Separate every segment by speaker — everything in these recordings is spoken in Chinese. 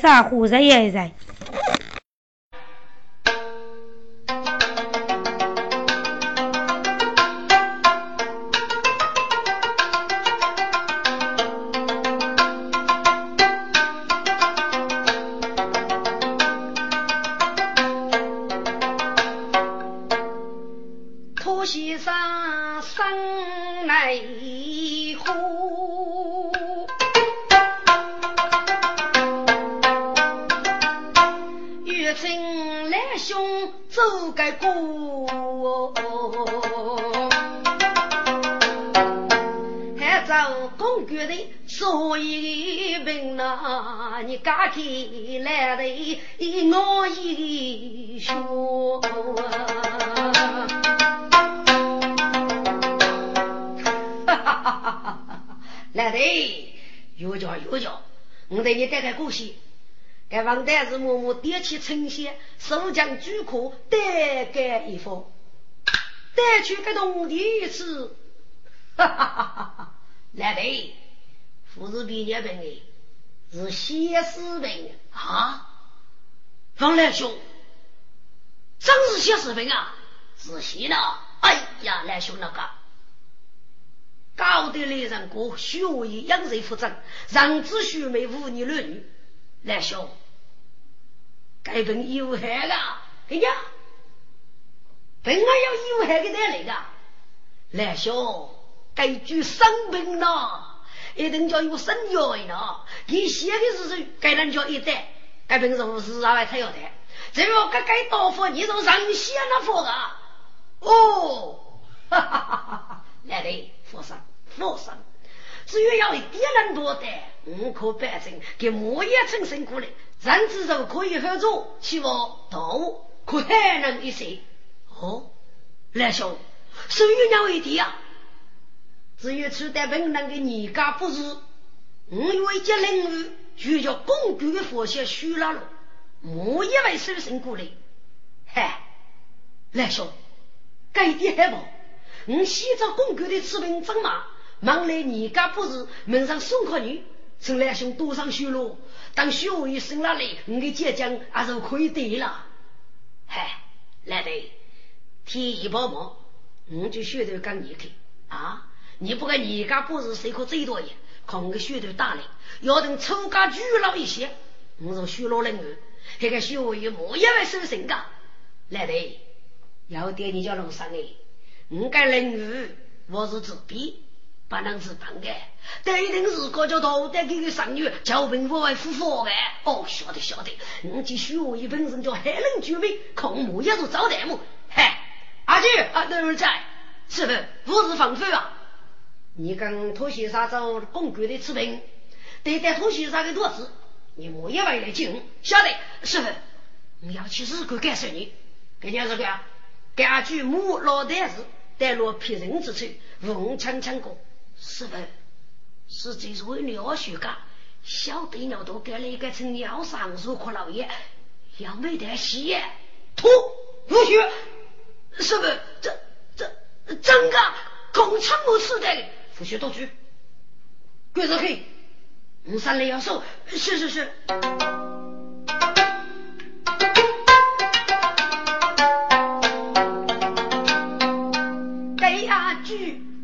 Speaker 1: 啥胡子也人。
Speaker 2: 该王太子默默点起称仙，手将巨壳带给一方，带去个东地一次，哈哈哈哈！来对，不是毕业本的，是写诗本啊！方来兄，真是写诗本啊！仔细呢，哎呀，来兄那个，高德来人过，学艺养人负责，让子学妹无你儿女，来兄。该本有害的，给你，本来要有害的带来的。来兄，该句生病了，一定叫有生药呢。你写的是谁？该人叫一代，该本是是啥玩他要的？只要该该刀斧，你从上写那佛啊？哦，哈哈哈哈哈！来的，佛生，佛生。只有要一点人多的，五可百姓给莫也成辛苦了。人之肉可以合作，希望动物可还能一些。哦，来兄，谁有鸟一点啊？只有取得本人的年家不是，我有一件任务，就叫公主的佛像虚了了，我一位受辛苦嘞。嗨，来兄，该点还不？我先找公主的吃兵征马，忙来年家不是门上送客女，请来兄多上修路。当学一生了嘞，你的姐姐还是可以得了。嗨，来的，天一包毛，我就学头跟你去啊！你不跟你家不是谁可最多也，看我学头大嘞，要等出家聚了一些，我说学老人儿，这个学一模一样收身噶。来的，要点你叫龙山哎，我跟人儿我是自闭。不能是笨的，但一定是个叫头戴给个上女，叫贫富为夫妇的。哦，晓得晓得，你继续我一本身叫海人居民，空木也是招待木。嗨，阿姐啊，儿在，是不？我是放飞啊。你跟托先生找公贵的吃饼，对待托先生的肚子，你莫也为来进。晓得，是不？你要去日干干什你？给你这个，给阿句木老旦子带落骗人之处，问强强过。是的，是这是位鸟学家，小对鸟都给了一个称鸟上入阔老爷，要没得戏，吐不学，是不？这这真个空场无此的，不学多嘴，跪着去，五三零要收，是是是。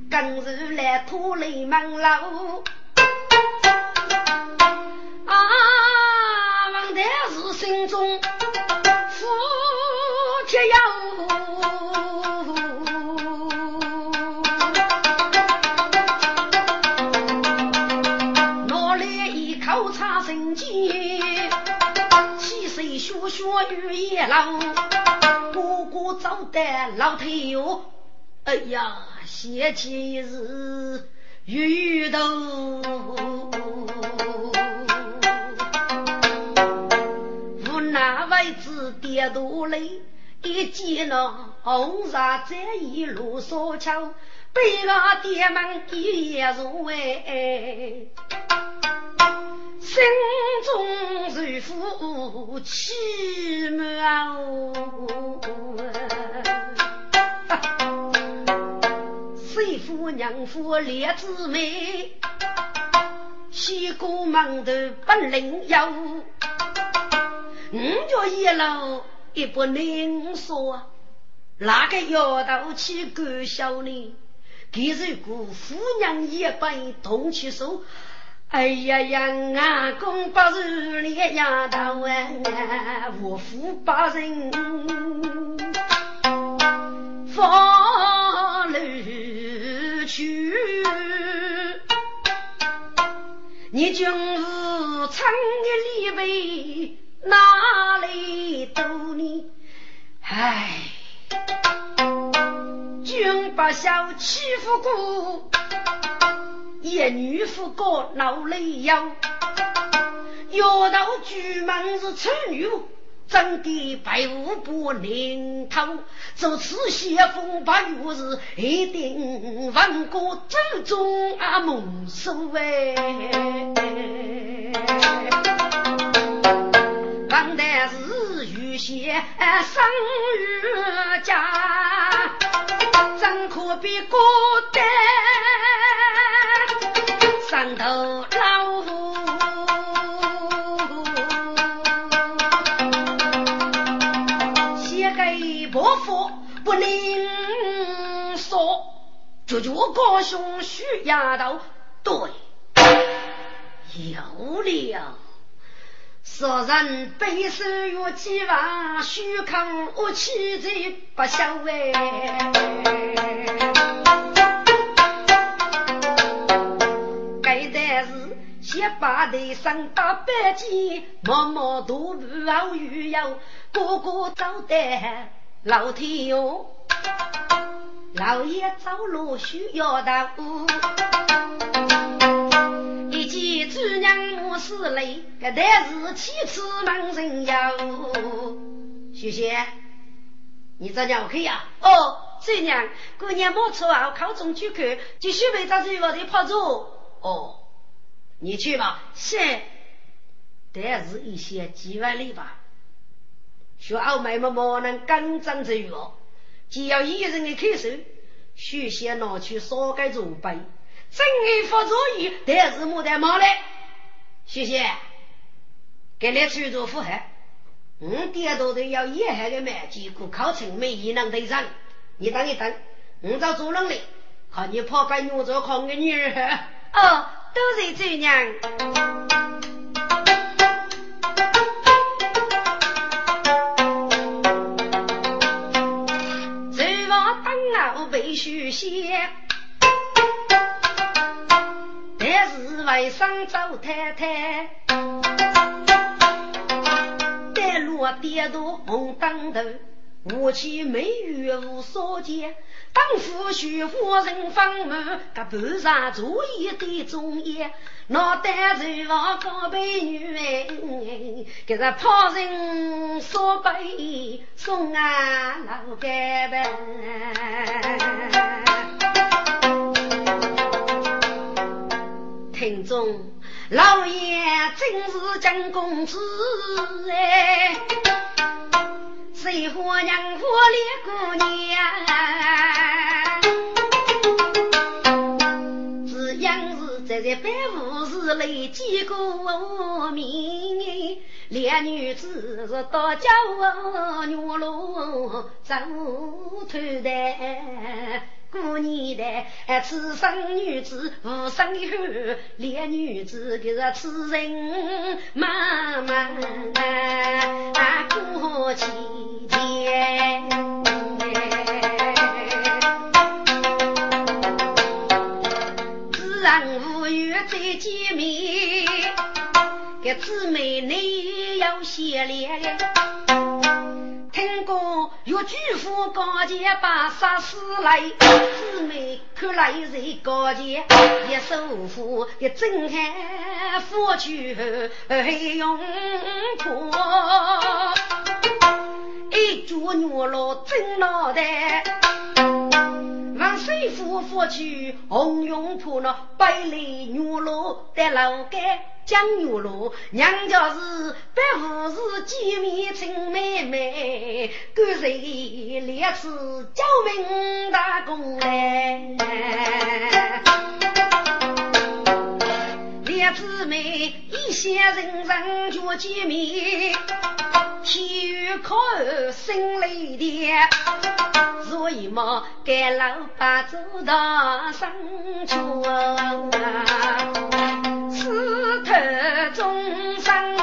Speaker 2: 今日来拖累门楼，学雨夜楼，哥哥走得老头哟，哎呀！写起一日雨头，无奈为子跌多泪，一见那红纱在一路所求，被我爹们一夜入哎，心中如负凄妙。为夫娘夫列姊妹，西过门头本领有，五脚一路也不能说，哪个丫头去管小呢？给如果夫娘一辈同起手，哎呀呀，阿公不是你丫头啊，我夫把人放路去，你君是长的礼位哪里都你，唉。君不孝欺负过，一女夫过闹泪腰。要到举门是丑女，真的白无不领头。做此些风把月日，一定万国祖宗啊蒙受哎。王旦是有些生日家。怎可比孤单舅舅高兄徐丫头对有了。说人背手越几万，虚扛我气在不消哎。该的是先把头上打百斤，默默徒步好旅游，个个找得老天哟，老爷走路需要的。一见主娘母死泪，这代是七次忙人哟。徐仙，你这娘可以啊？哦，主娘，过年没错啊，考中去看，继续为咱这房里泡住。哦，你去吧。是，但是一些几万里吧。学奥妹妹莫能刚正之哟，只要一人的开手，徐仙拿去烧盖做杯。真爱发作业，但是没得忙嘞。谢谢，给你去做副海。我点头的要沿海的买几个考成没一能对上。你等一等，我找主人来，看你跑把牛做看个女儿。
Speaker 1: 哦，都是这样。
Speaker 2: 被许仙。外甥赵太太，带路跌落红灯头，武器美玉无所见，当夫婿夫人房门，他半上坐一对中爷，脑袋头往高背女哎，给他旁人说背送啊老干部。听众，老爷真是蒋公子哎，谁和娘夫烈姑娘？只样是在这百无事里见过命，两女子是到家女路走头的。过年的，此生女子无生以后，连女子给是此人慢慢过几天。自然无缘再见面，给姊妹你要谢怜。听过岳举夫高见把杀死来，姊妹看来在高见，一手扶一震撼夫去用破，一脚牛落真脑袋，水夫夫去红用破那百里牛路在楼间。江月路，娘家是百户是见面亲妹妹，干脆列次叫名大公来。姊妹一些人人就见面，体育考心累的，所以嘛，给老爸做到生脚，此头终生。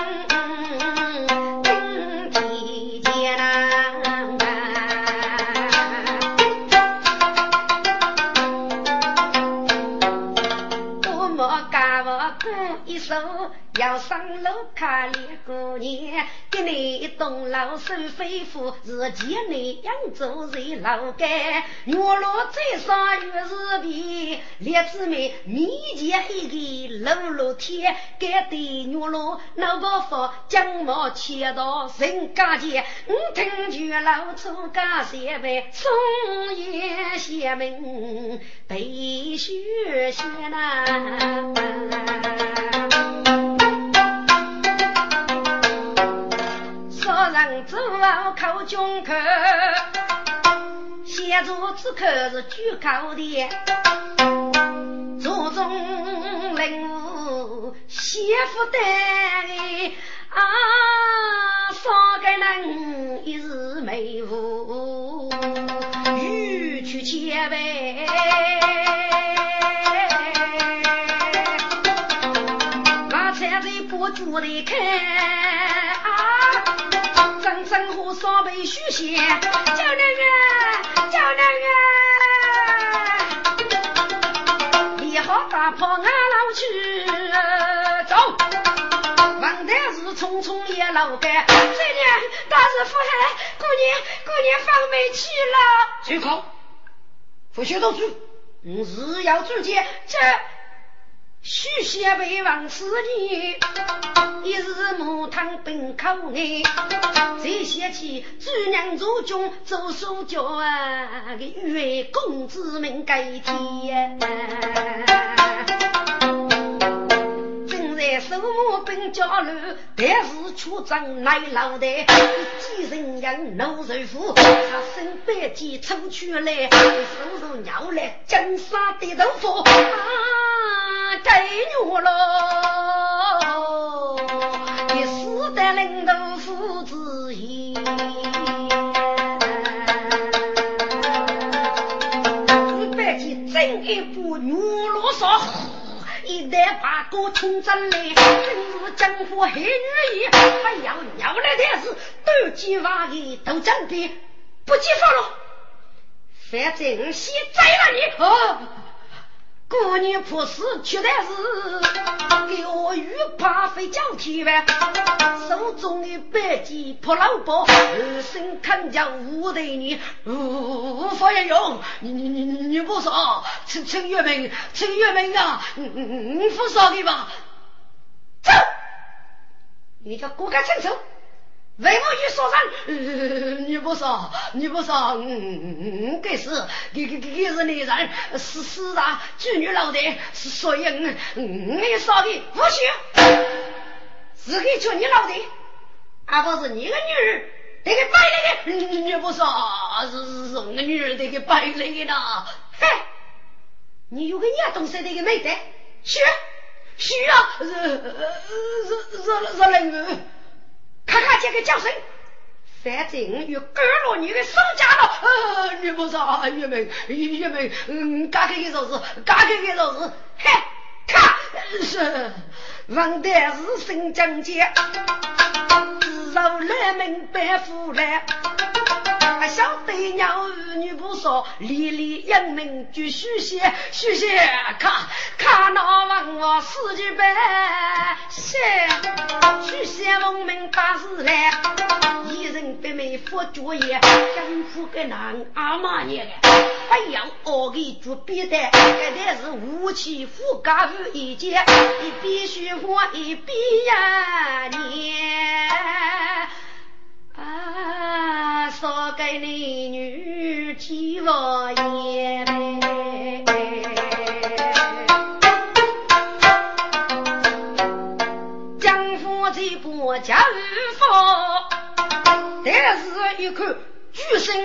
Speaker 2: 要上楼看两个年，给你一栋老手吩咐，日前年养走人老干，月落再上月日皮，列子们面前一个露露天，该对月落老伯父将毛切到人家前，我听见老粗家先辈送言贤门背学仙呐。人走考军科，先做此口是举考的，做中任务先负担啊，三个人一日没无，欲去千倍，生生火烧被许仙，叫娘啊，叫娘啊！你好大跑俺老去走，王太是匆匆也老干，这年大日府海，过年过年放煤去了。
Speaker 3: 随口，不许动手，日要主见
Speaker 2: 这。许仙为王四年，一日木汤本口内，再想起主娘做军做书教啊，给与公子们改天。在守墓本家路，但是出征来老的，几人养老受苦，他身百计抽出来，手上尿来金沙的豆腐啊！给我喽！你死得领导父子意，你别去整一部牛罗嗦，一旦把哥冲进来，真是江湖黑女人，还要尿来的是斗鸡娃的都真的不计发了，反正我先宰了你！过年破事，确实是给我玉怕飞脚天呗。手中的白鸡破老包，二声看叫五对你，无法言用。你你你你不说，陈陈月明，陈月明啊，你你你不说的吧？走，你叫过干清楚。为我去说人，你不说，你不说，嗯嗯嗯，该是，给给给是女人，是是啊，妓女老的，是所以，嗯嗯，你说的不许，是给做你老的，而不是你个女儿，得给摆来的，你不说，是是是，我女儿得给摆来的，嘿，你有个伢东西得给没得，是是啊，是是是是人。看看这个叫声，反正又割了你的手家了。呃，你不说，玉梅，玉梅，嗯，嘎个一手子，嘎个一手子，嘿，看，是，王代是新疆界，自受来门白富来。小对鸟儿女不少，离离英名就续写，续写看看那文我四句半写，续写文明大事来，一人百美佛脚也，政府给男阿妈念的，不要熬给做别的，这才是武器富家务一件，你必须我一笔呀念。啊，说给你女替我言呗。江湖这把家务法，但是一看举身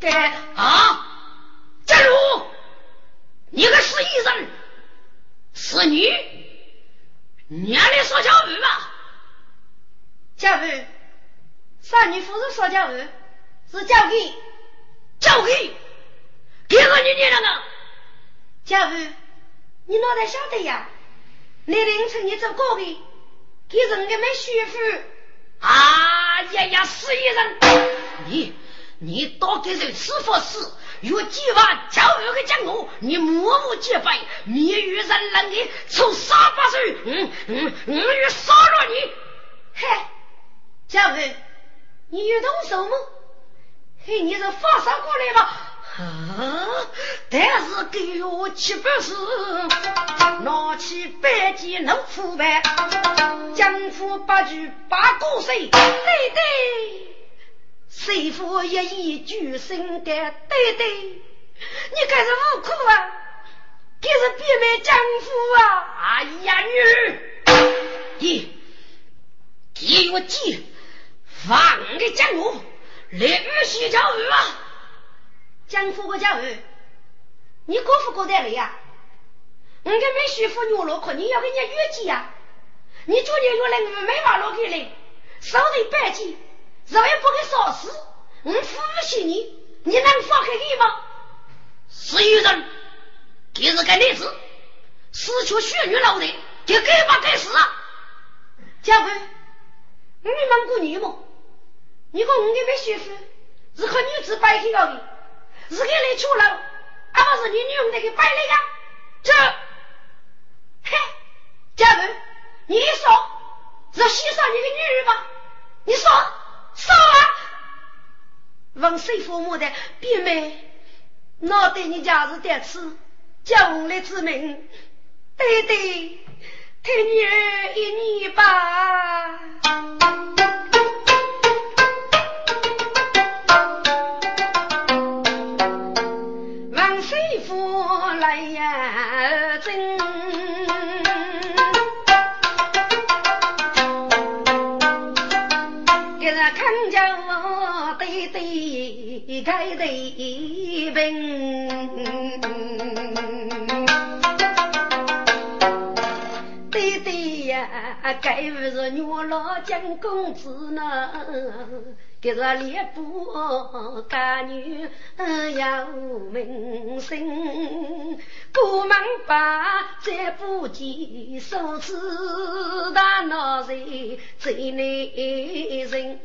Speaker 2: 该啊，假如你个是一人，是你。你来说教育吧。
Speaker 1: 教育，少女夫人说教育是交给
Speaker 2: 交给，给个你念了个
Speaker 1: 教育，你脑袋晓得呀？你凌晨你走过的，给人家没媳妇。
Speaker 2: 啊呀呀，死一人！你你到底是是否是？有计划教育的讲我，你默默结拜，你与人人的抽三八岁，嗯嗯，我与杀了你！
Speaker 1: 嘿，教育，你有动手吗？嘿，你是发烧过来吧？
Speaker 2: 啊！但是给我七百四，拿起白剑怒虎板，江湖八句八股水，对对，师傅一言举身的，对对，你可是无辜啊，这是别卖江湖啊！哎呀，女，你给我记，放个江湖，连续教育啊！
Speaker 1: 江湖个教育，你过不过得来呀？我跟没媳妇女落课，你要跟人家约计呀？你昨天有人没话落开来，烧的白鸡，肉也不给烧死，我服不起你，你能放开你吗？
Speaker 2: 是有人，给是个例子，失去血女老的，就该不该死啊？
Speaker 1: 教育，你蒙古女吗？你说我跟没媳妇是和女子摆起的。是给你出楼，而不是你女儿那个摆的呀？这，嘿，家人，你说是欣赏你的女儿吗？你说说啊！王师父母的弟妹，我对你家是得此，叫我来之命，对对，听女儿一年吧。开对门，对呀，该不是女老蒋公子呢？给是猎布家女要名声，过门把再不见，手持大脑袋最难人。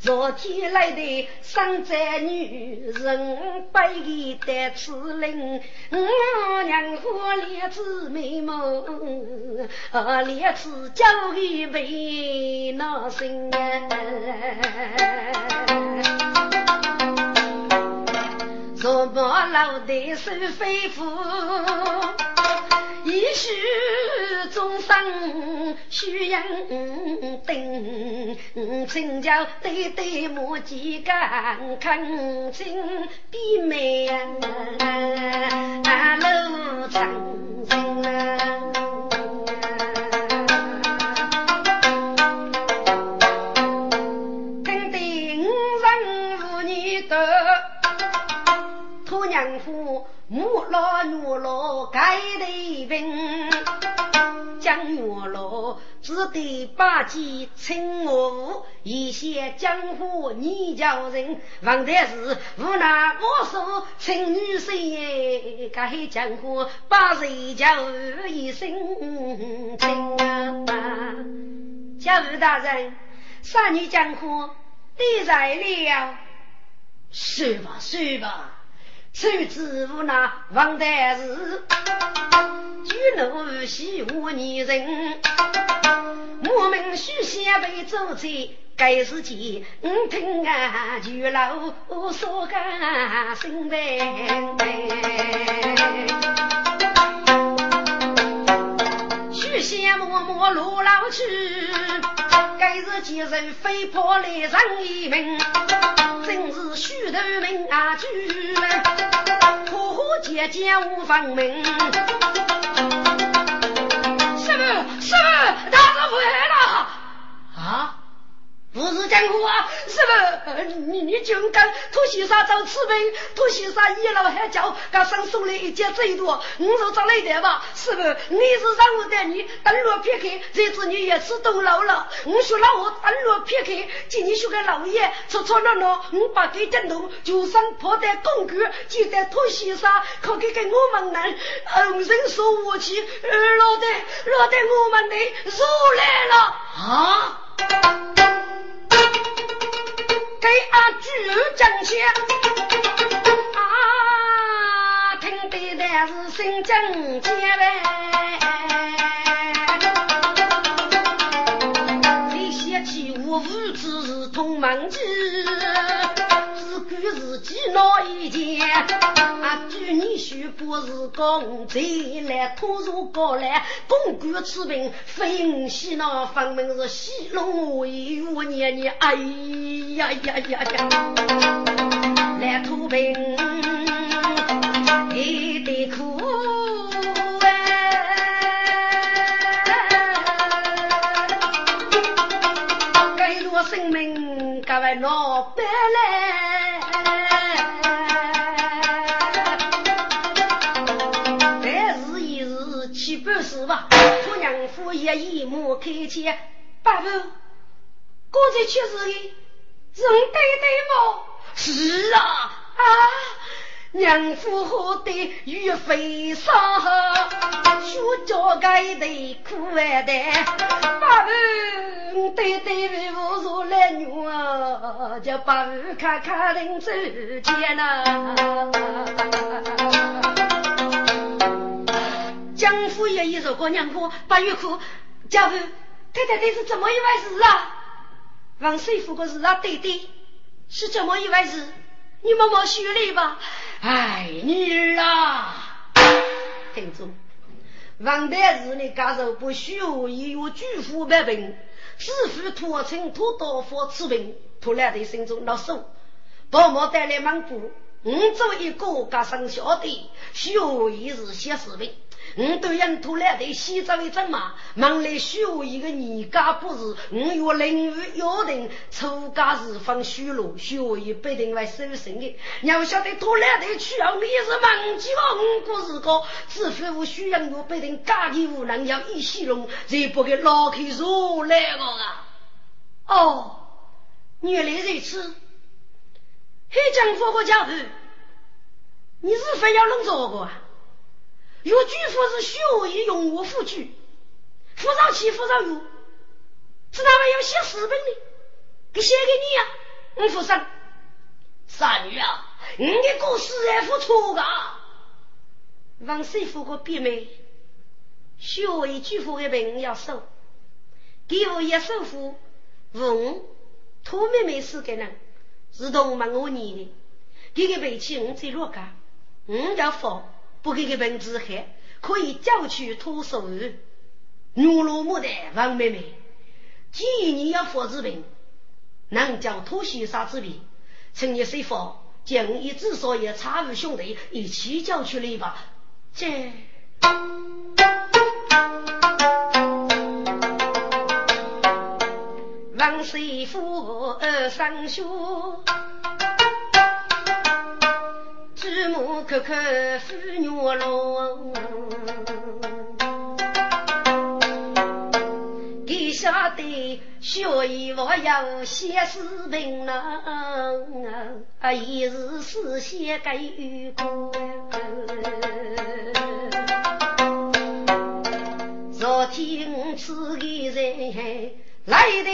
Speaker 1: 昨天来的山寨女人，百里带刺领，我娘和烈子美梦，烈子交给为闹心啊。若不老的收肺腑，也许终生需养定。请教对对莫几干看清比美啊，路长情啊。老盖头病，江月老只得把计称我，一些江湖你叫人，王太师无奈我说称女婿，该黑江湖把谁叫一声称啊？教务大人，杀女江湖敌在了，
Speaker 2: 说吧说吧。
Speaker 1: 手指无那王代是，举怒喜我女人，我们许先辈走在该时节，我听啊就老说个心悲。许仙默默路老去，该是几人飞跑来上一门，真是虚头明啊句，破火姐姐无房门。师傅，师傅，他是回来了
Speaker 2: 啊！不是讲话，是不？你你就讲托先生找吃饭，托先生一老还叫，刚上送了一件最多，你就找来的吧，是不？你是让我带你登陆撇开，这次你也是动老了。我说让我登陆撇开，今年学个老爷，吵吵闹闹，我把给震动，就算破的公狗，记得托先生可给给我们能，恩人说我去，老的老的我们的入来了啊！给俺举正钱啊！听得那是心正结嘞，你想起我父子是同门子。自己闹一件，啊！据你说不是公贼来拖入高来，公官吃病非喜闹，分明是戏弄我我捏捏，哎呀呀呀呀！来拖病哎得苦一一幕开启，爸爸，刚才确实的，是对对吗？是啊啊！娘夫和的玉飞上，学家该的苦完的，爸爸，对对为我做来女啊，叫爸爸看看人走见呐。江夫爷一说过娘夫八月哭，家父太太这是怎么一回事啊？王师傅个事啊，对对，是怎么一回事？你妈妈学来吧。哎，女儿啊，听住，王代日你家受不学，也有巨富百病，师傅托称托刀佛治病，托来的心中落手，宝马带来蒙古，我做一个家生小弟，学也是些事病。我对人突来的西藏一阵嘛，忙来许我一个年家不是，我约邻居约定出家时放许路，许我一必定来收身的。你要晓得突来的去要你是忙几个，我不是个，只非我许人我必定家里无能要一西龙，才不给老开说来个啊！哦，原来如此，黑江佛和家父，你是非要弄这个啊？有句话是学以用我夫句，扶上起扶上有，是那么要写四本的，给写给你呀，我扶上。三女啊，你的故事也不错啊。王师傅个弟妹，学一句话的本要收，给我一首符，问托妹妹是个人，是同门我你的，给个背起我在落家，我要放。不给个本子害，可以叫去托手。牛罗木的王妹妹，建议你要佛子病，能叫托西沙之病，趁你随佛，将一至少也差五兄弟一起叫去了吧。这王师傅二三兄。举目看看妇女龙，给晓得学艺我要写诗文呢，啊，一日四写该有功。昨天此个人来的。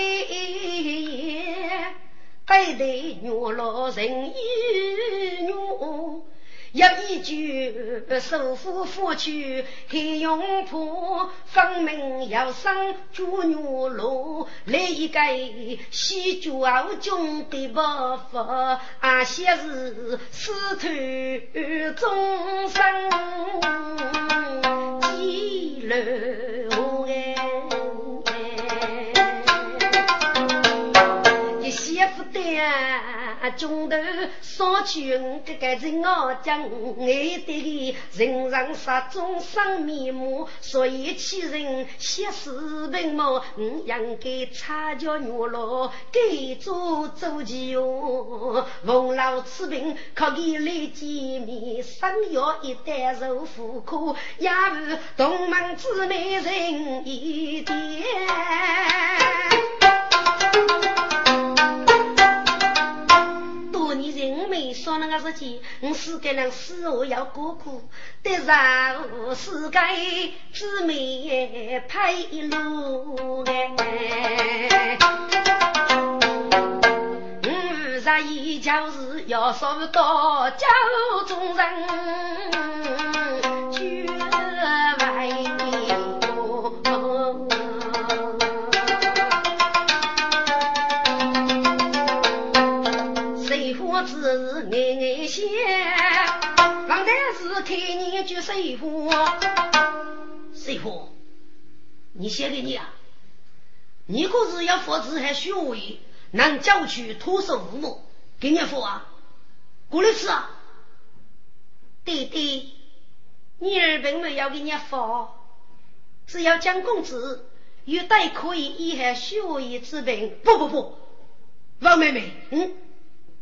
Speaker 2: 背对女老人与女，一一句首富夫妻还用破，分明要生猪女罗，来一个西郊中的伯父，啊些是师徒终生几楼哎。中头少去五个个人我讲，爱的人上杀中生面目，所以欺人写视频么？我应该擦脚牛肉，给做周吉哟。冯老吃病可给来见面，生药一袋肉糊苦，也是同门姊妹人一点。没说那个事情，我是给人死后要过苦，得让我世界姊妹拍一路哎。我日一就是要受到家中人绝外。是爱爱些，王太师开你句水话，水话，你写给你啊？你可是要佛子还学会，能教去脱手无目，给你佛啊？过来吃啊？弟弟，你儿并没有给你佛，只要蒋公子有带可以以后学会之病。不不不，王妹妹，嗯。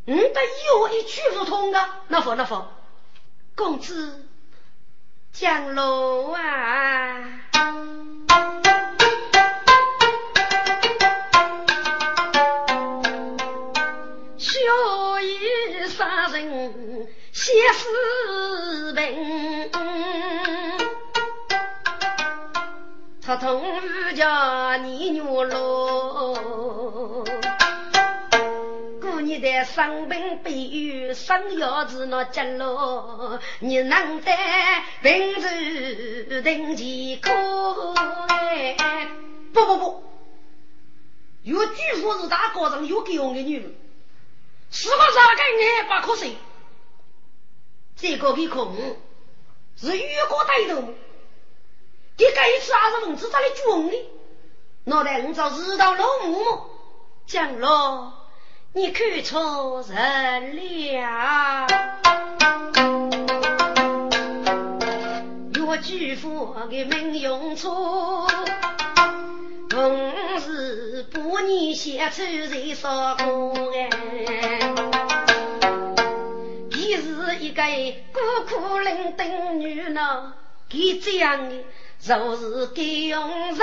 Speaker 2: 嗯，得有一句不通啊！那否那否，公子降楼啊！学艺杀人写诗文，他同家你女喽。生病比喻生要子那结路，你能得病治定其苦？不不不，有巨富是大高人有给我的女人，是不是个爱把瞌睡？这个比空是越过带头，这个一次还是文字在里装的，脑袋你找日到老母？讲了。你看错人了，我举夫的命用错，本是把你写出在啥个哎？他是一个孤苦伶仃女呢，他这样的就是给用人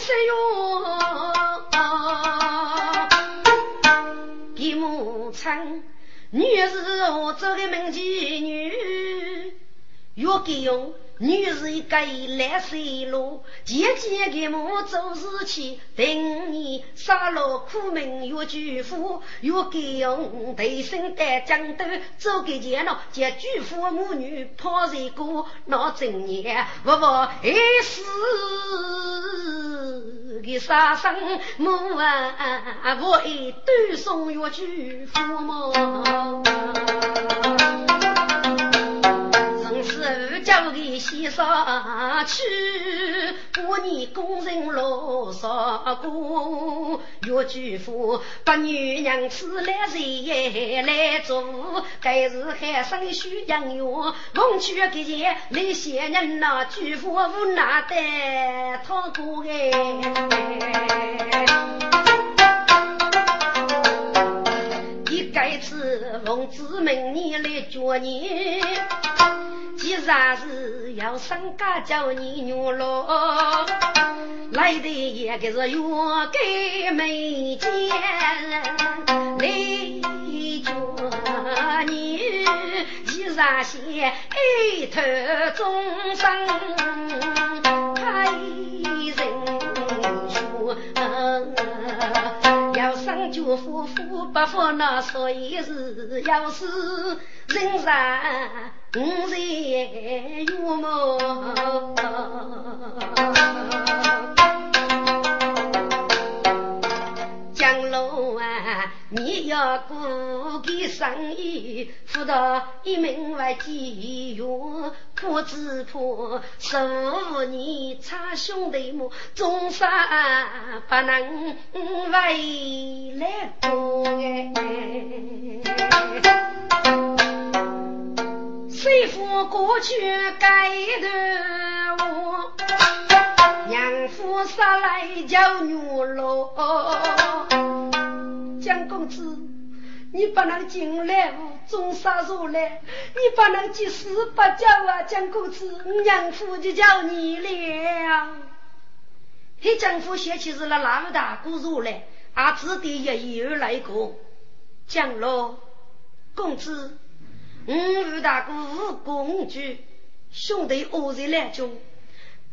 Speaker 2: 使用。一母亲，女是我这个门妓女，要给用。女是一个来水路，姐姐给母做事情，等你杀了苦命越巨富，越给用对身带江头，走给前了，见巨富母女抛在过，那正年不不还是给杀生母啊，我一端送越巨富么？先生去，过年工人罗少过，岳举夫把女娘子来谁来做？该是海生许养员，奉去给钱那些人呐，举夫无奈的讨过哎。是奉子命你来叫你，既然是要上家叫你女咯，来的也该是愿给没见，来叫你既然先一头终生开人说。要生就富富不富那所以是要是人生五在月么？你要顾给生意，辅导一门外几月？破子破，十你差兄弟母，终生不能为来过哎。谁负过去该的我，娘夫杀来叫女罗，蒋公子。你不能进来无中杀入来，你不能及时不叫啊，蒋公子，娘夫就叫你了。黑江夫嫌弃是那那么大姑入来，啊，只得一言而来过。讲喽，公子，五二大姑无公举，兄弟恶在来中，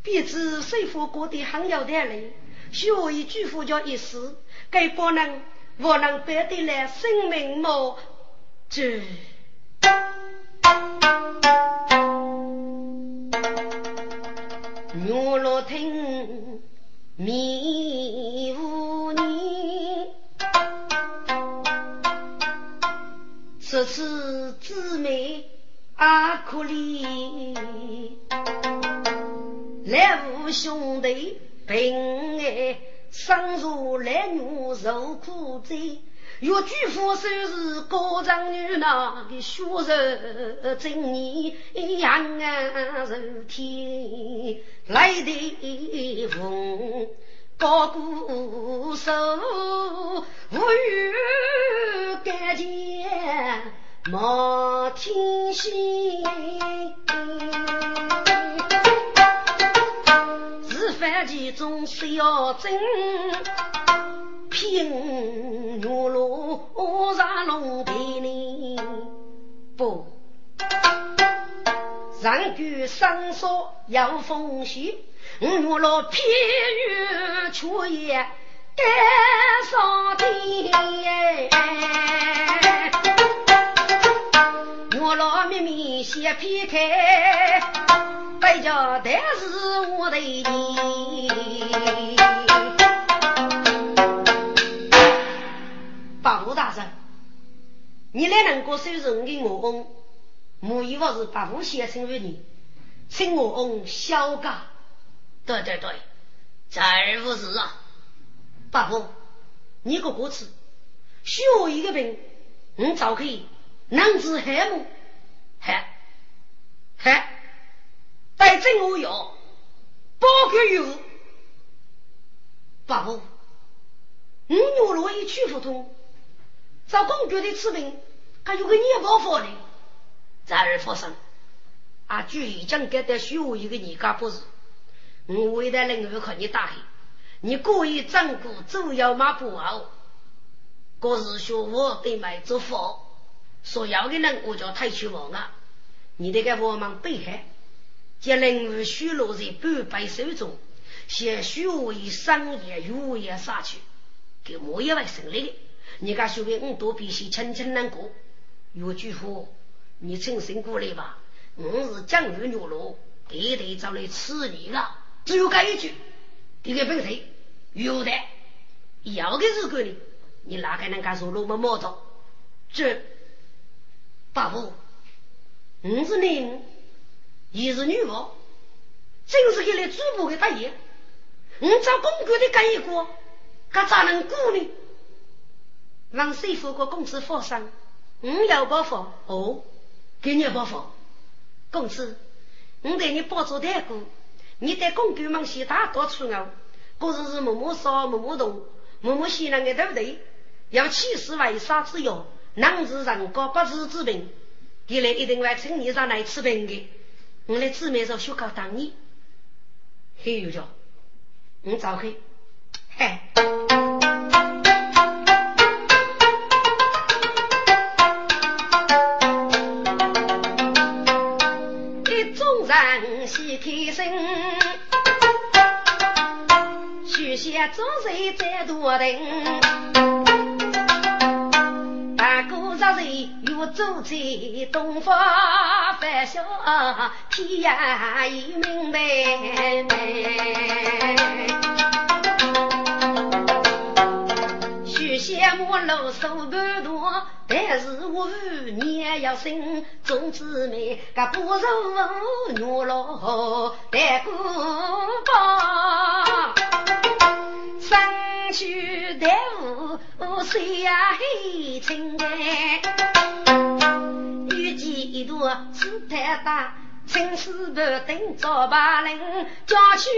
Speaker 2: 彼此水火过得很有道理，学一句话叫一时，该不能。我能白得来生命吗？这牛罗听迷雾你，此次姊妹阿可怜，来无兄弟平安。生如男女受苦罪，若举夫收拾高丈女那的血肉正义扬啊如天来的风高过手无语感见莫听心。其中是要争，拼牛罗上龙陪你不？上句生说有风险，牛罗偏于却也敢上天。牛罗秘密先劈开。白家但是我的你，八户大人，你来能够收拾你我翁，我以为是八户先生为你，请我翁小家。
Speaker 3: 对对对，再不是啊，
Speaker 2: 八户，你个歌词，许我一个病，你早可以能治海母，
Speaker 3: 嗨嗨。
Speaker 2: 带真我药，包个有。八五，五牛罗一去不通，找公爵的吃病，还有个年包法的，
Speaker 3: 在而发生。
Speaker 2: 啊，就已经给他许我一个年家不是，我为了能够看你打黑，你故意整蛊走要马不好，各是说我对买做佛，所要的人我叫太去王啊，你得给我们背黑。将人物虚落在半百手中，先虚为商业如业杀去，给莫一位胜利的。你家兄弟我多必须轻轻难过。有句话，你请辛过来吧。我是江湖牛罗，得得找来吃你了。只有这一句，这个本事有的。要的是个呢，你哪个能干说那么毛头？这大夫，我是你。一是女王，真是给来主仆的大爷。你找公爵的干一个，他咋能过呢？让谁付个公子放生？你要不放？哦，给你不放。公子，我带你包做太姑，你带公爵们些大多出哦。可是是默默少，默默动，默默西那个对不对？要起死为杀之药，能治人高不治之病，给来一定会请你上来吃病的。我来姊妹说学考当你，嘿有叫，你早黑，嘿。一众人喜开心，许下众人在多等。昨日我走在东方繁嚣，天涯已明白。许
Speaker 1: 羡慕老手不多，但是我年要生，种子妹个不如牛老带过包，上去带舞谁呀黑青哎，一朵树太大。青丝不等早把人，叫去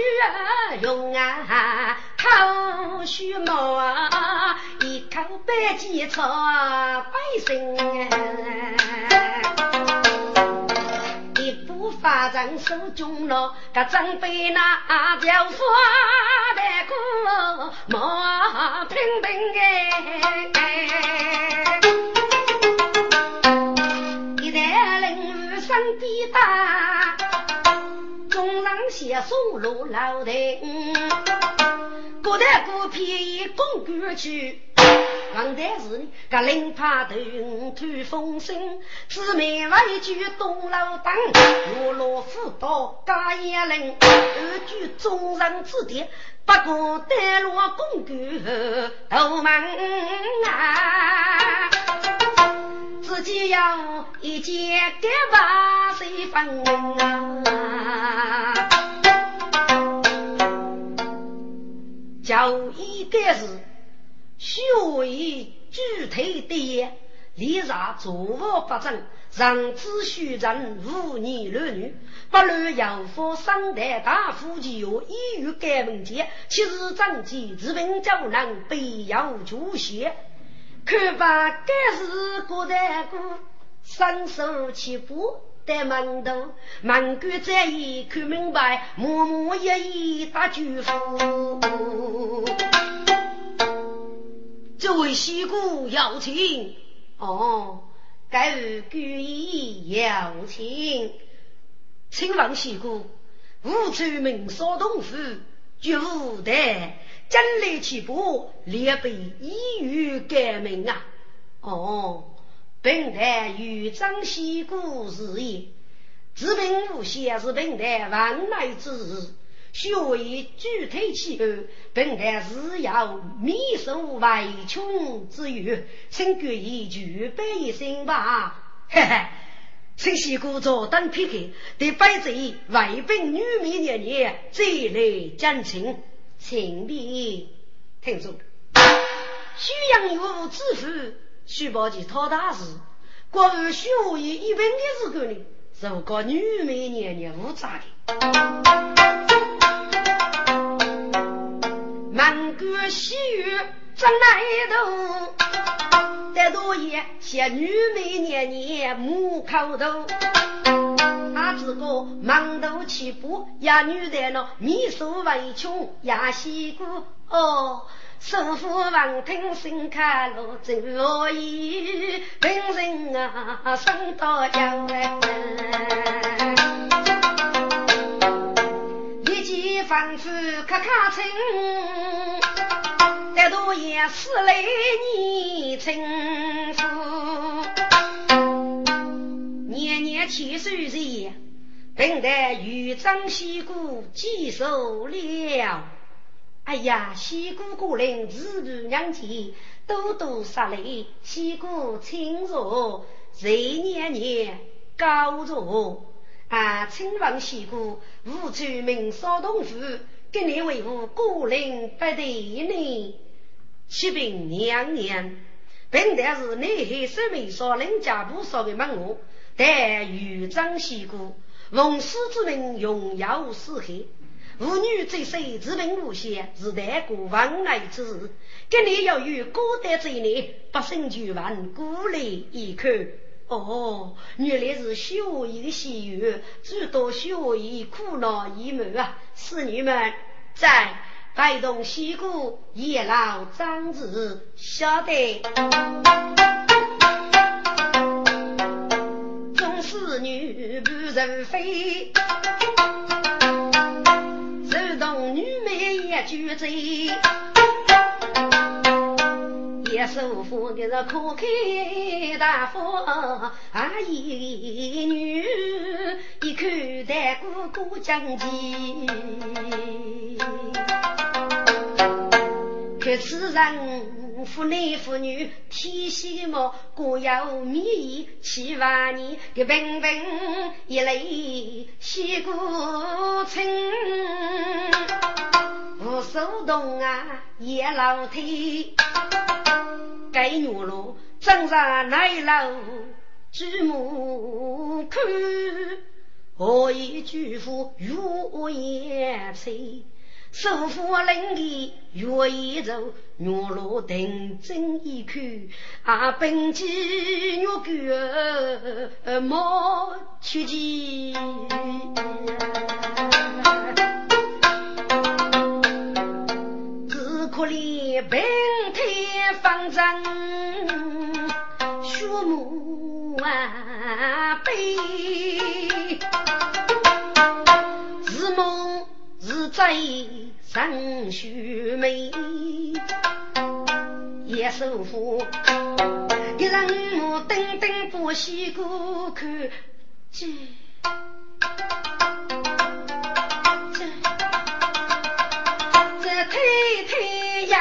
Speaker 1: 用啊，头须毛啊，一口白鸡草百姓一步发展手中了，个准备那叫花的歌，毛平平哎。身边大，中郎写书路老亭，古代古片公歌曲，王代是呢，个领怕头吐风声，姊妹为句东老当，我老夫道家也人，二句中人之典，不过带落公歌头门啊。自己要一件给万岁分啊！就一个是学艺具体的，立上坐卧不正，上知虚人无年儿女，不论有否三代大夫及有一于该文件，其实长记自问就能必要出血。看吧，该是古代古，伸手起步在门头，门关在意看明白，默默一一打祝福。这位西姑要请哦，该是故意要请，请问西姑，无出名少东府，绝无的。真来起步，列被一语改名啊！哦，本台与张西古是也，自凭无限是本台万来之日，学为具体起后，本台是要密受外穷之余，请决意具备一心吧。嘿嘿，请西姑坐等片刻，得摆在外宾女美年年再来讲情。请别听住，许阳有知府，许报其讨大事。国务许我以一本的时候呢，是个女美年年无杂的。满国喜悦正来头，在落叶写女美年年木口头。他自个忙头起步，呀女的喏，面瘦为穷，呀西姑哦，首富王听心开路走意，本人啊生到江湾，一见仿佛咔咔称，再多也是来年称呼。年年七岁岁，本待豫章西姑接受了。哎呀，西姑姑人自不娘亲，多多杀雷，西姑亲热，谁年年高热？啊，亲王西姑，无出名少东府，给你维护孤零不敌呢？启禀娘娘，本待是内海守门少林家部少的门务。待豫章西姑，奉师之命，荣耀四海。妇女最岁，自命无限，是代过万来之事。今年要与孤单之内，不胜举万，孤立一口。哦，原来是修一个西语，诸多修一苦恼一门啊！侍女们在带动西姑，叶老张子晓得。侍女不人非，手动女美也举醉，也手扶的是可开大方，啊一女一口带姑姑讲起，可是人妇男妇女，天喜毛各有美意，七万年的平平一泪洗过春。无手动啊，也老腿，该女路正上奶楼举目看，何以举夫如烟吹？手扶冷的月一走，月落定睛一看，啊，本鸡月狗莫去见。只可怜平台方正，树木啊悲，是梦是醉。生须眉，也受苦。一人目瞪瞪不西过看，这这这太太杨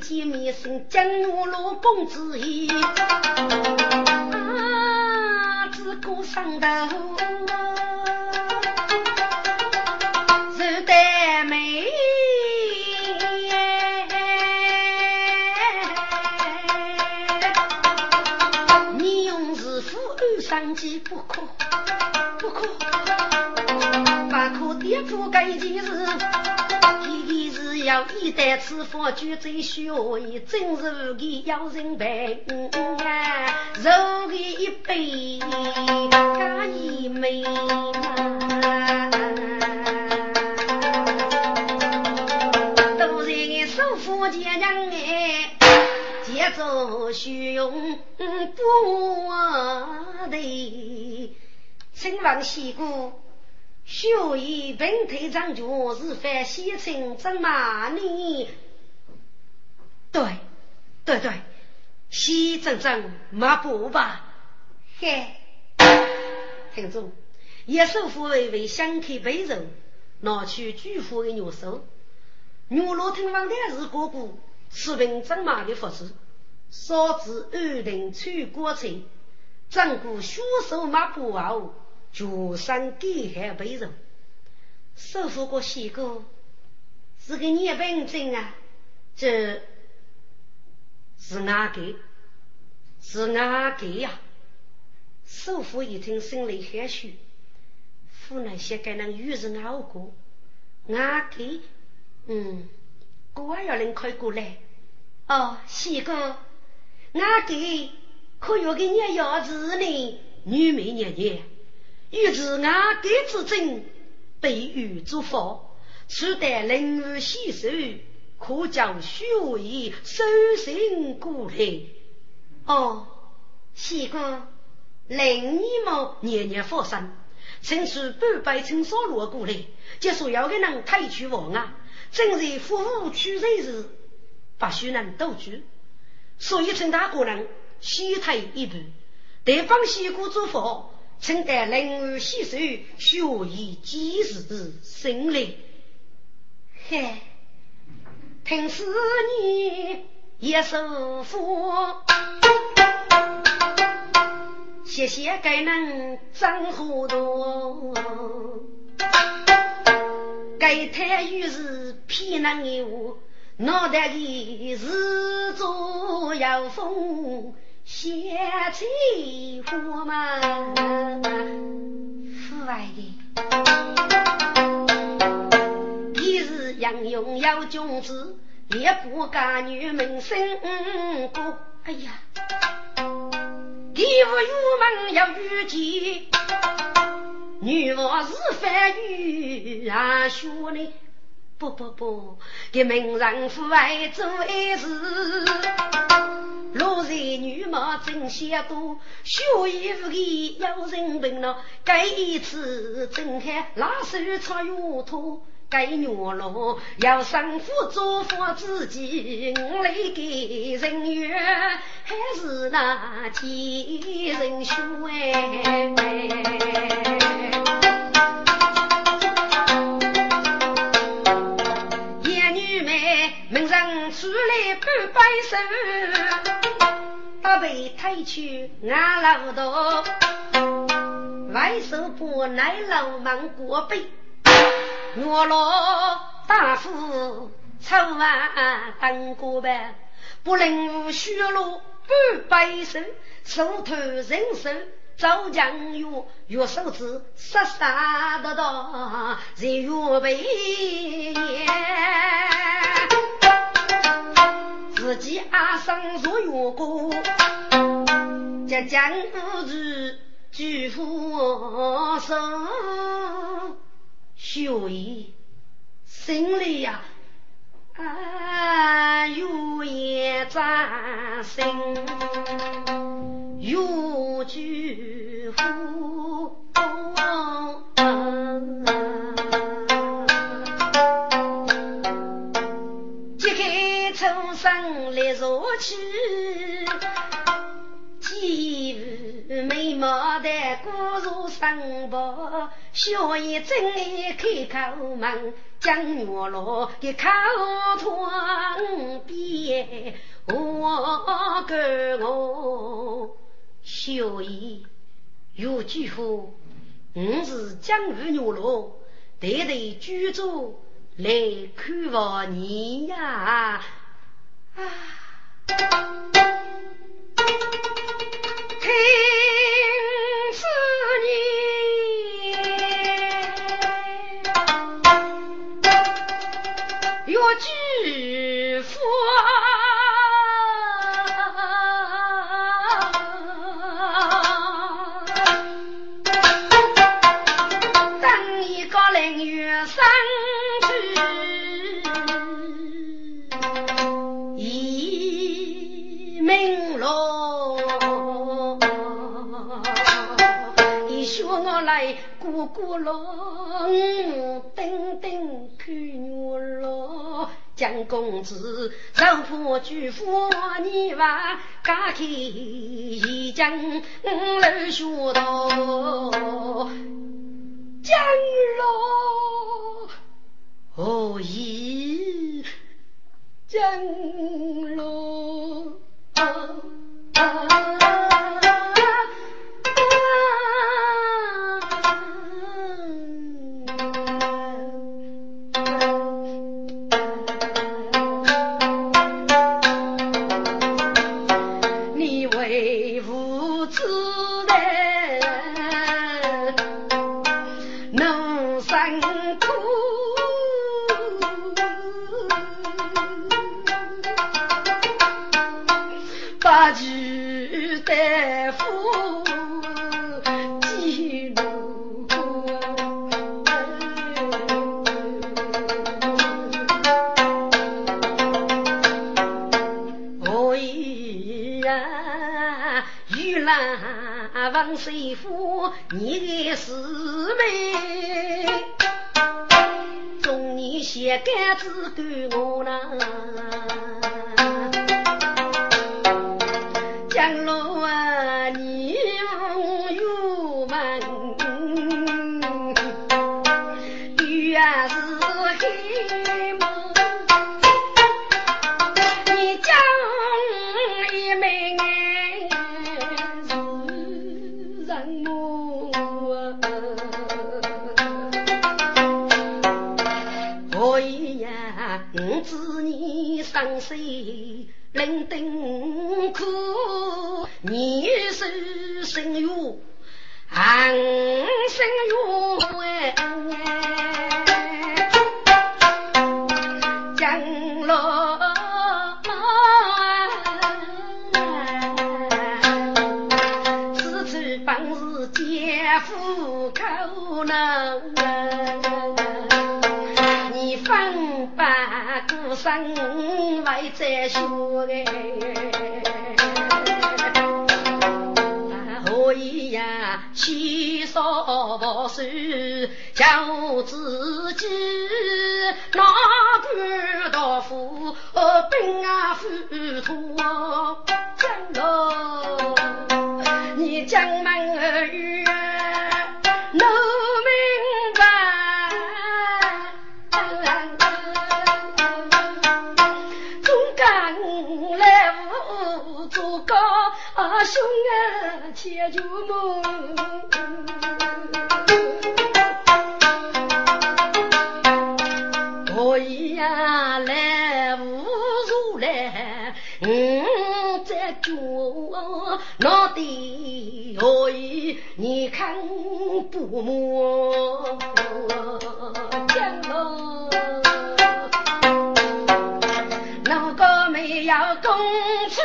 Speaker 1: 见面声，江我老公子意，啊，自古上头是得美，你用是妇安生计不可，不可，可颠覆这件事。要一代此佛举最虚意，真是给要人陪。肉给一杯，加一枚。都在手扶前娘哎，节奏虚用不对，身亡西姑。学艺本退长脚，是犯先称怎骂你？对，对对，西正正马步吧。嘿，听住，一手扶微微相开背肉，拿去巨富的牛手。牛罗听王的是哥哥，吃凭怎马的福子，烧制安定穿过程，整个血手马步后。全身给海被人，收复过西哥是个孽本真啊！这是哪个？是哪个呀？首富一听，心里害羞，湖南些该能遇人熬过，哪个？嗯，我要能快过来。哦，西哥，哪个可有个娘伢子呢？女美娘娘。欲知俺给之真，被欲祝福，取得灵儿洗手，可将血液收心过来。哦，西哥，令你们年年发生，趁是半百村少落过来，就说要给人抬去王啊！正在服务取人时，不许能多聚，所以趁大个人先退一步，对方西哥祝福。请得灵儿洗手，学以及时胜利。嘿，听思你一首福，谢谢该能真糊涂。该太于是偏能有，脑袋里是左有风。写菜花嘛，父爱的，一日杨勇要君子，也不干女门生过。哎呀，地无玉门要遇见，女王是反玉啊兄呢？不不不，给门人父爱做爱事。落在女貌真些多，学艺不给要人病了。这一次睁开拉手插药托，
Speaker 2: 该牛郎要生父做父自己，我来给人缘，还是那天人兄哎。出来半摆手，都被推去俺老道，外手不耐老忙过背。我老大夫出完当过班，不能无血路半百手，手头人手早将药，药手指杀杀得到人药备，自己阿生若药过，将将不住举夫手。学艺，心里呀，啊，有一扎心，有句苦。初生来若去。美貌的孤如生宝，小爷真爱开口门，将月落的口窗边，我跟我小爷有句话，我是江湖月落，代代居住来看望你呀啊。咕咕咯，等等看月咯，蒋公子丈夫举夫你娃，家开一将楼学道，江咯，何以江咯？你的师妹？中年写杆子给我呢？少不收，个没有公出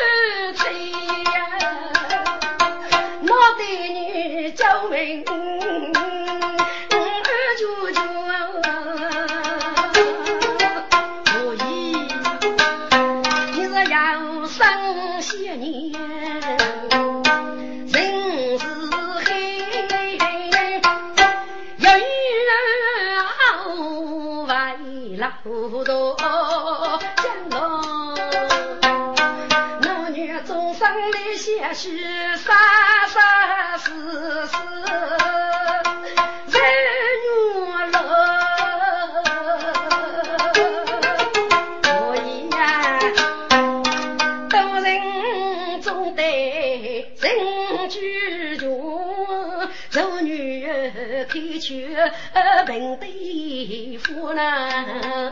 Speaker 2: 平地夫呢，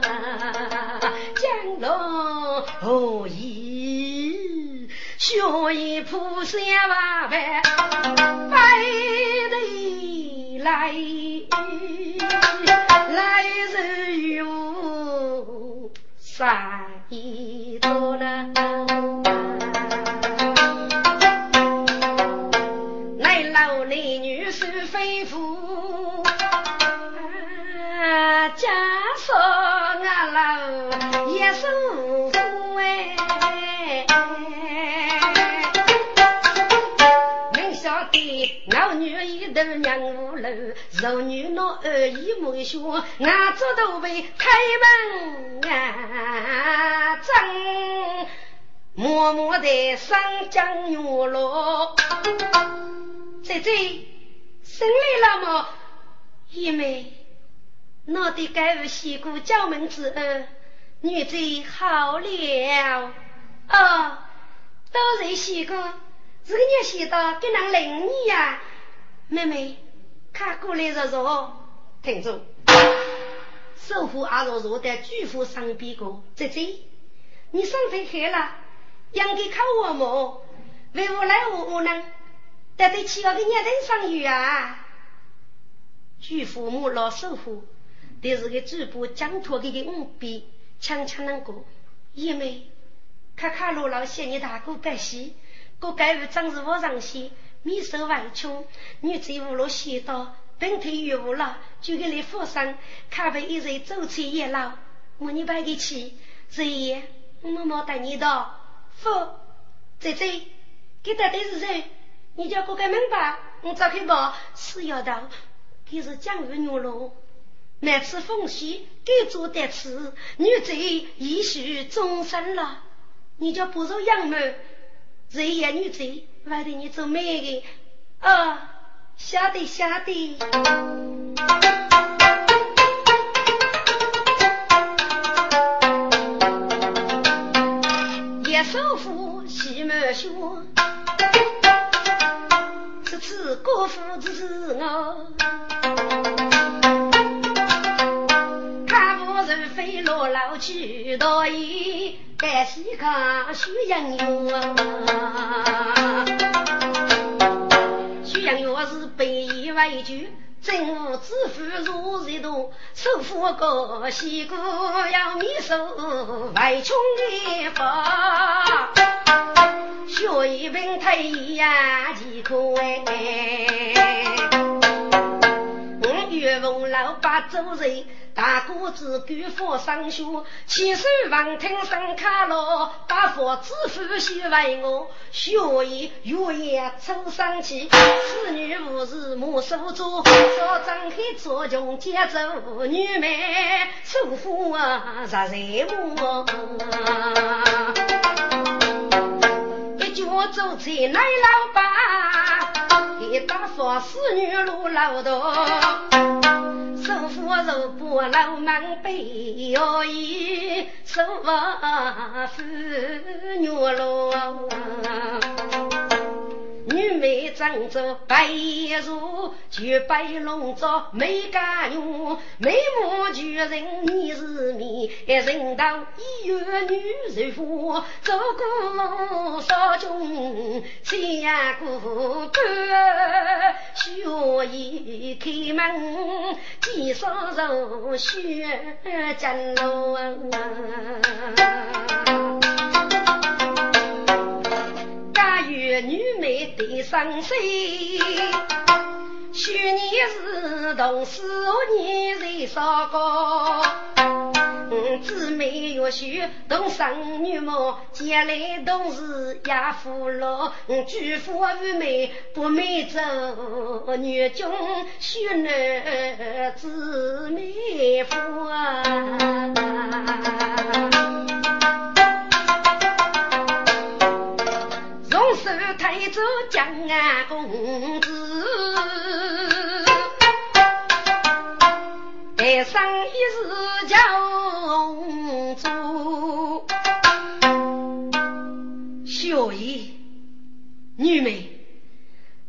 Speaker 2: 江龙何以血已铺下瓦板，白的来来日有三一多呢。来老男女是非夫，家说俺老也是夫哎。恁晓得老女一头娘无楼，肉女那二姨没学，俺这都为开门啊正。默默的上江月落，姐姐，生来了么？姨妹，我的该日西姑叫门之恩，女子好了。哦，都是西姑，这个日写到给人领你呀，妹妹，看过来坐坐，停住。守护阿若若的巨富上边个，姐姐，你上台开了。应该靠我么？为何来我我呢？得对起我的年龄上有啊！据父母老守护，但是个主播讲脱给个五笔，强强能过。一妹，卡卡罗老谢你大哥百喜，我该日长是我上西，米色外穷，女子无路写到，本腿越无了，就给你扶上，咖啡一人走出一老，我你白给起，这夜我没带你到。父，姐姐，给他的是谁？你叫我个明白，我早去报是要到，他是江湖女郎，每次奉喜给做得吃，女贼也许终身了。你叫不受养母，人也女贼，为的你做媒的啊？晓得晓得。首富喜满胸，此次国父之我，老去，到伊该西康徐阳月，徐阳月是北夷为主。政务支付如日多，首富个西姑要米手，外穷的发，学一本退呀几可哎。我岳父老把走人，大哥子官府上学，千手万听声卡罗，把佛子夫许为我，学艺月夜出生气，子女无事莫手做，少张开做穷接走女妹，守护啊实在么？一脚走在奶老爸，你打发侍女路老多。手扶手不老门背哟咦，手扶女罗。女眉长着白眼如，绝白龙爪眉干圆，眉目绝人你是面，人道医院女人妇，走过少军千古歌，学艺开门，几双手学金龙。女美得生死，去年是同四年才少过。姊妹若许同生女母，将来同是也夫老。举夫无美不美走，女中许男姊妹夫。抬走江安公子，台上一日叫主。小姨，女妹，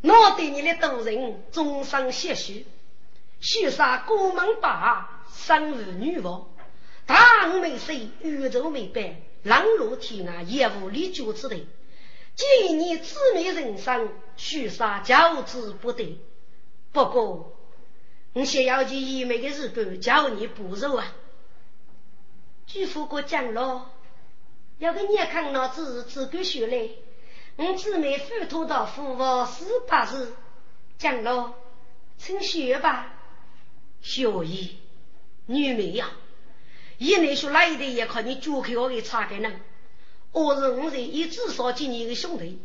Speaker 2: 我对你的多人终生唏嘘。许杀过门把，生儿女王，大恩没岁，宇宙没败，浪落天涯，也无立脚之地。建议你姊妹人生，须杀教子不得。不过，我先要去姨妹的日本教你步骤啊。据父过讲了，要个你看老子只管学来，我姊妹付托到父王十八日讲了，请学吧。小姨，女妹呀，一内说来的也靠你脚口给查给人。我是我是一至少几年的兄弟，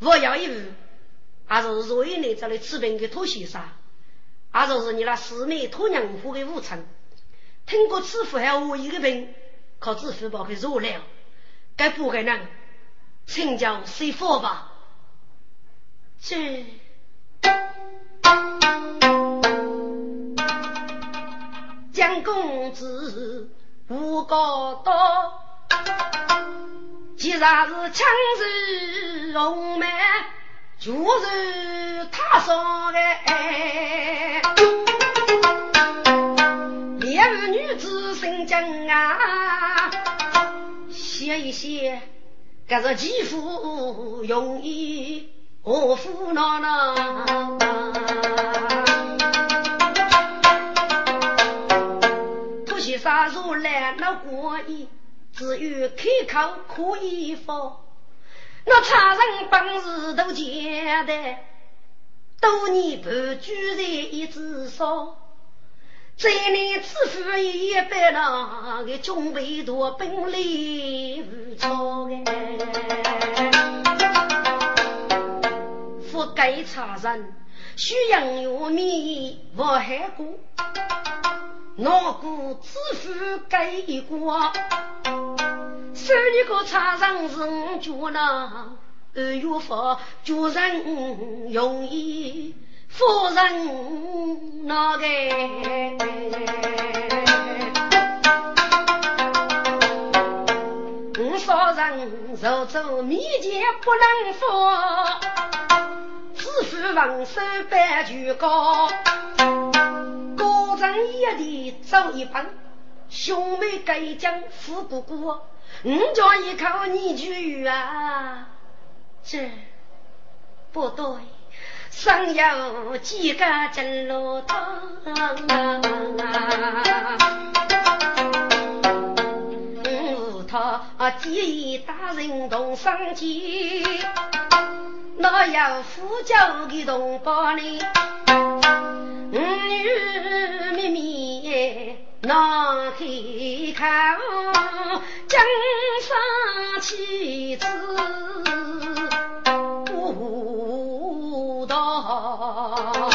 Speaker 2: 我要一物，还是若一你这里吃饼的托先生，还是是你那四妹托娘夫的武成，听过此父还我一个病，靠支付宝给弱了，该不该呢？请教谁佛吧？这江公子无高道。既然是枪手红梅，就是他说的。猎物女子心惊啊，写一写，这是肌肤容易何苦恼恼？突袭杀入来那过意。只有开口可以发，那差人本事都简单，多年半居在一只手，在你支付一百郎的准备多本领无错哎，不该差人需养有米不害过。我故支付给过，收你个差人是我脚呢，二月份叫人容易，夫人那个，我少人受走面前不能放，支付王手办就高。上一地走一旁，兄妹该将富姑姑，我叫一口你句啊，这不对，上有几个金罗汤啊，他建议大人同商计，那有夫家的同胞呢？儿女
Speaker 1: 妹妹，拿开看，江山岂止古道？